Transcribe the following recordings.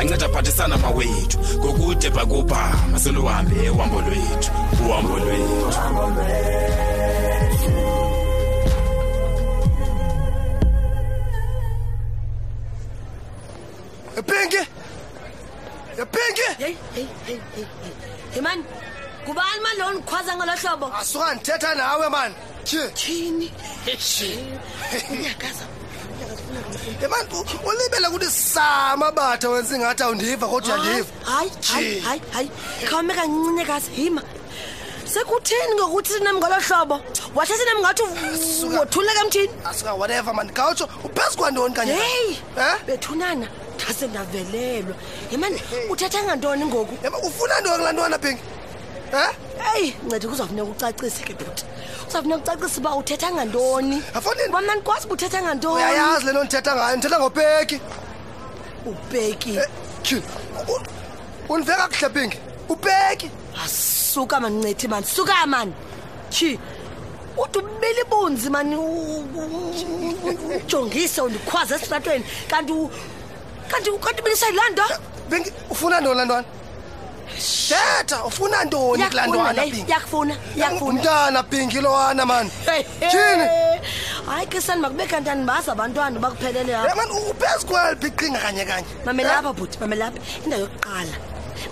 anceda aphathisana mawethu ngokude bhakubhama seluhambe uhambo lwethu uhambo lwethu Pinky! Ya Pinky! Hey, hey, hey, hey, hey. Hey man, kubani man lona ukhwaza ngolo hlobo? Asuka ndithetha nawe man. tyhini ebantu ulibela ukuthi sama batha wenza ingathi awundiva kodwa uyandiva hayi hayi hayi hayi khawume kancine kazi hima sekutheni ngokuthi sinam ngolo hlobo wahle sinam ngathi wothuleka mthini asuka whatever mani gawutsho uphezu kwantoni kanye heyi um bethunana ndase ndavelelwa yemani uthetha ngantoni ngoku ema ufuna ntoni kulaa ntwana phinki eyi nceda kuzafuneka ucacise ke bhuti uzafuneka ucacise uba uthetha ngantoni uba mna ndikwazi uba uthetha ngantoni uyayazi le nto ndithetha ngayo ndithetha ngopeki upeki eh, undiveka kuhlepingi upeki asuka mani ncethi mani suka mani tyi uthi ubile ibunzi mani ujongise undikhwaza esitratweni kanti kanti kanti ubilisayilaa nto ufuna ntoni laa ntwana Shetha ufuna ntoni kula ntwana Pinki? Yakufuna, yakufuna. Umntana Pinki lowana man. Tyhini? Hayi ke sani makube kanti andibazi abantwana bakuphelele apha. Hey man uphezu kweliphi iqhinga kanye kanye? Mamela eh? apha bhuti, mamela apha. Indawo yokuqala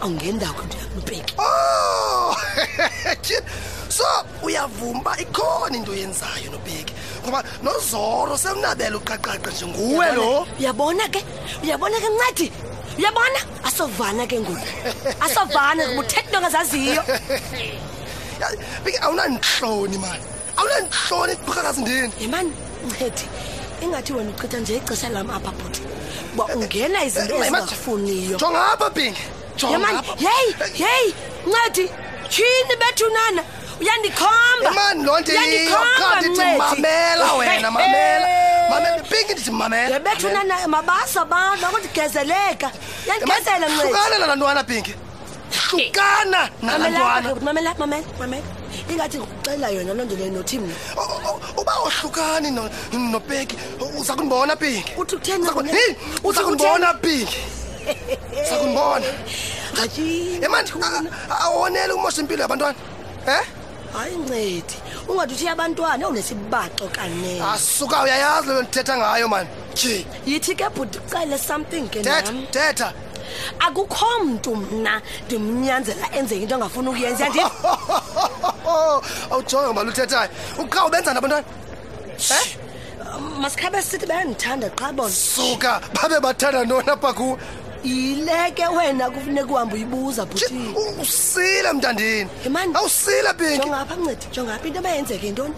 awungendawo kwinto yakubheki. Oh! Tyhini. so uyavuma uba ikhona into yenzayo nobheki ngoba nozoro sewunabela uqaqaqa nje nguwe lo uyabona ke uyabona ke ncadi uyabona asovana ke ngoku asovana ngoba uthetha into ongazaziyo awunantloni mani awunantloni iqhakazi ndini yemani ncethi ingathi wena uchitha nje ixesha lam apha bhuti uba ungena izinto ezingafuniyo jongapha bingi yemani yeyi yeyi ncedi tyhini bethunana uyandikhomba mani loo nto iyoqala ithi mamela wena mamela mamela pinki ndithi mamela ndiyabetha unanayo mabasa abantu akundigezeleka yandigezela mncedhlukana nala ntwana pinki hlukana nala ntwana mamela mamela mamela ingathi ngikuxela yona loo nto leyo nothi mna uba ohlukani nopeki uza kundibona pinki uthi utheni uza kundibona pinki sakunibona emandi awonele umosha impilo yabantwana um hayi ncedi ungathi uthiya abantwana ewunesibaxo kanene asuka ah, uyayazi lelo ndithetha ngayo mani ji yithi ke bhuti ucele something ke tetha akukho mntu mna ndimnyanzela enzeke into angafuni ukuyenza yandii awujonge mali uthethayo uqha ubenza nabantwana masikhabe sithi bayandithanda qha bona suka babe bathanda ntoni apha kuwe yileke wena kufuneka uhambe uyibuza bhuti usile mntandini Yimani. awusile pinki jongapha mncedi jongapha into abayenzeka yintoni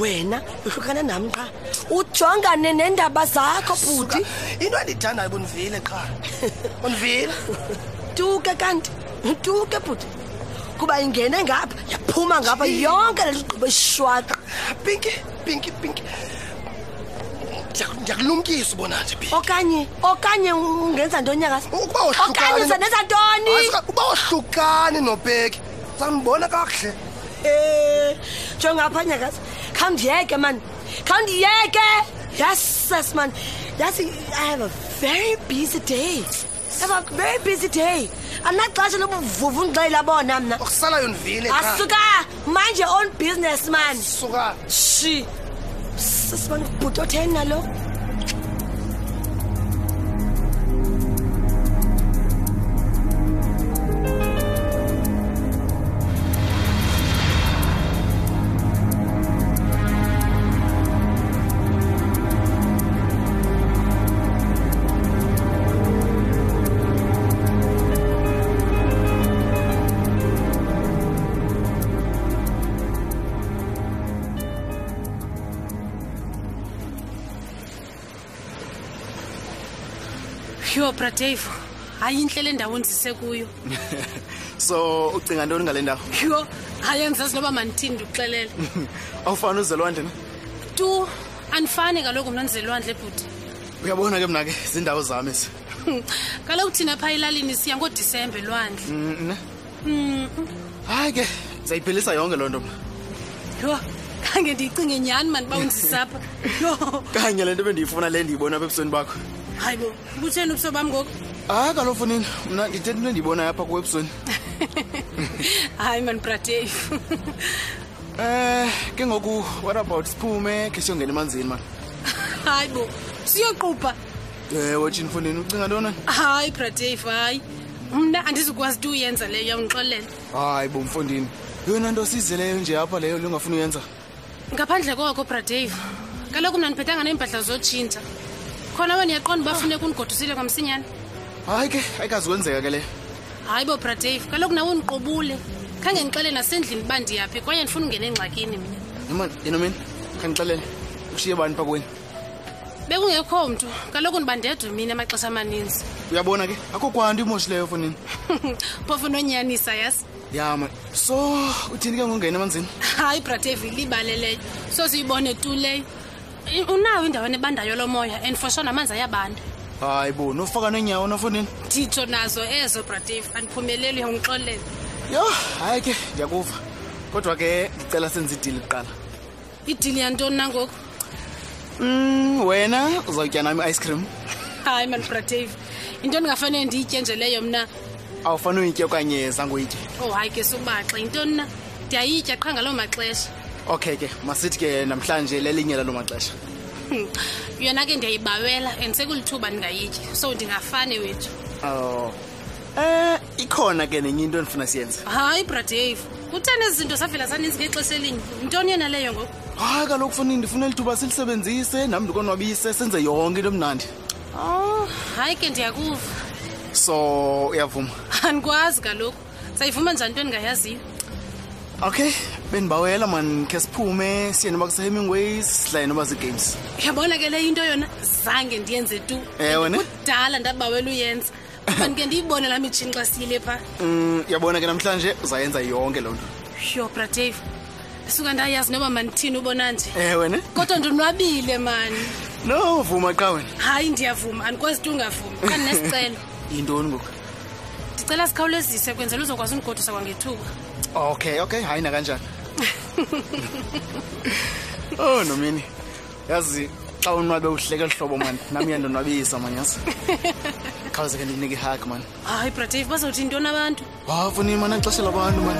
wena uhlukana nam qha ujongane neendaba zakho bhuti into endiyithandayo bundivile qha undivile tuke kanti tuke bhuti kuba ingene ngapha yaphuma ngapha yonke le ligqiba ishwaka pinki pinki pinki ndiyakulumkisa ubona nje bi okanye okanye ungenza ntoni nyakazi ukuba wohlukane uza nenza ntoni uba wohlukane nobheki sambona kakuhle eh njengapha nyakazi khawundiyeke mani khawundiyeke yes sas mani yasi i have a very busy day Have a very busy day. Andinaxesha lobuvuvu ngixelela bona mna. Okusalayo ndivile cha. Asuka, mind your own business man. Suka. Shi. Sisibona ubhuti otheni nalo. yho bradave ayintle le ndawo ndizise kuyo so ucinga ntoni ngale ndawo yho hayi andizazi noba mandithini ndikuxelela awufani uzelwandle na tu andifani kaloku mna ndizilwandle bhuti uyabona ke mna ke ziindawo zam ezi kaloku thina phaa elalini siya ngodisemba elwandle mm, mm. hayi ke ndizayiphelisa yonke loo nto mna yho khange ndiyicinge nyhani mani uba unzisapha yho kanye le nto bendiyifuna le ndiyibona apha ebusweni bakho hayi bo butsheni ubuso bam ngoku hayi kaloku funini mna ndithetha into endiyibonayo apha kuwe ebusweni hayi mani bratefu Eh, ke ngoku what about siphume ke siyongena emanzini man. Hayi bo, siyoqupha. Eh, watshini mfondini ucinga ntona? Hayi Bradave, hayi. Mna andizukwazi tu uyenza leyo yamxolela. Hayi bo mfondini. Yona nto sizeleyo nje apha leyo lengafuna uyenza. Ngaphandle koko Bradave. Kaloku mna ndiphethanga neempahla zotshintsha. Khona wena uyaqonda uba funeka undigodusile kwamsinyane. Hayi ke ayikazi kwenzeka ke leyo. hayi bo bradave kaloku nawe undiqubule khange ndixele nasendlini uba ndiyaphi kwaye ndifuna ungena engxakini mna Noma yena mina khandixelele ushiye bani pakweni. bekungekho mntu kaloku ndiba ndedwe mina amaxesha amaninzi Uyabona ke akho kwanto imoshileyo fonini. phofu nonyanisa yazi Ya man. So uthini ke ngongena emanzini? hayi bradave libaleleyo so siyibone tu leyo unawo indawo enebandayo lomoya and for sure namanzi ayabanda hayi bo nofaka nonyawo nofunini nditsho nazo ezo bratif andiphumeleli uyawungixolela yho hayi ke ndiyakuva kodwa ke ndicela senze idili kuqala idili yantoni nangoku um wena uzawutya nam i-ice cream hayi mani bratif into ndingafanele ndiyitye nje leyo mna awufane uyitye okanye zangoyitye o oh, hayi ke subaxa yintoni na ndiyayitya qha ngaloo maxesha okay ke masithi ke namhlanje lelinye lalo maxesha hmm. yona ke ndiyayibawela and sekulithuba ndingayityi so ndingafane wethu oh eh ikhona ke nenye into endifuna siyenze hayi bradave kutheni ezi zinto savela zaninzi ngexesha elinye yintoni yona leyo ngoku hayi kaloku funi ndifuna eli thuba silisebenzise nam ndikonwabise senze yonke into emnandi oh hayi ke ndiyakuva so uyavuma andikwazi kaloku sayivuma njani into endingayaziyo okay bendibawela mani khe siphume siye noba kusehemingways sidlaye noba zigames uyabona ke leyo into yona zange ndiyenze tu Ewe, ne? kudala ndabawela uyenza kanti ke ndiyibone laa mitshini xa siyile phaa um yabona ke namhlanje uzayenza yonke loo nto yho bradave suka ndayazi noba mandithini ubona nje ewe ne kodwa ndonwabile mani no vuma qha wena hayi ndiyavuma andikwazi tu ungavumi kandinesicelo yintoni ngoku ndicela sikhawulezise kwenzela uzokwazi undigodusa kwangethuba okay okay hayi nakanjani oh nomini yazi xa unwabe uhleke luhlobo mani nam uyandonwabisa mani yazi khawulezeke ndinike ihag mani hayi bradave bazawuthi intoni abantu wafuni mani axesha labantu mani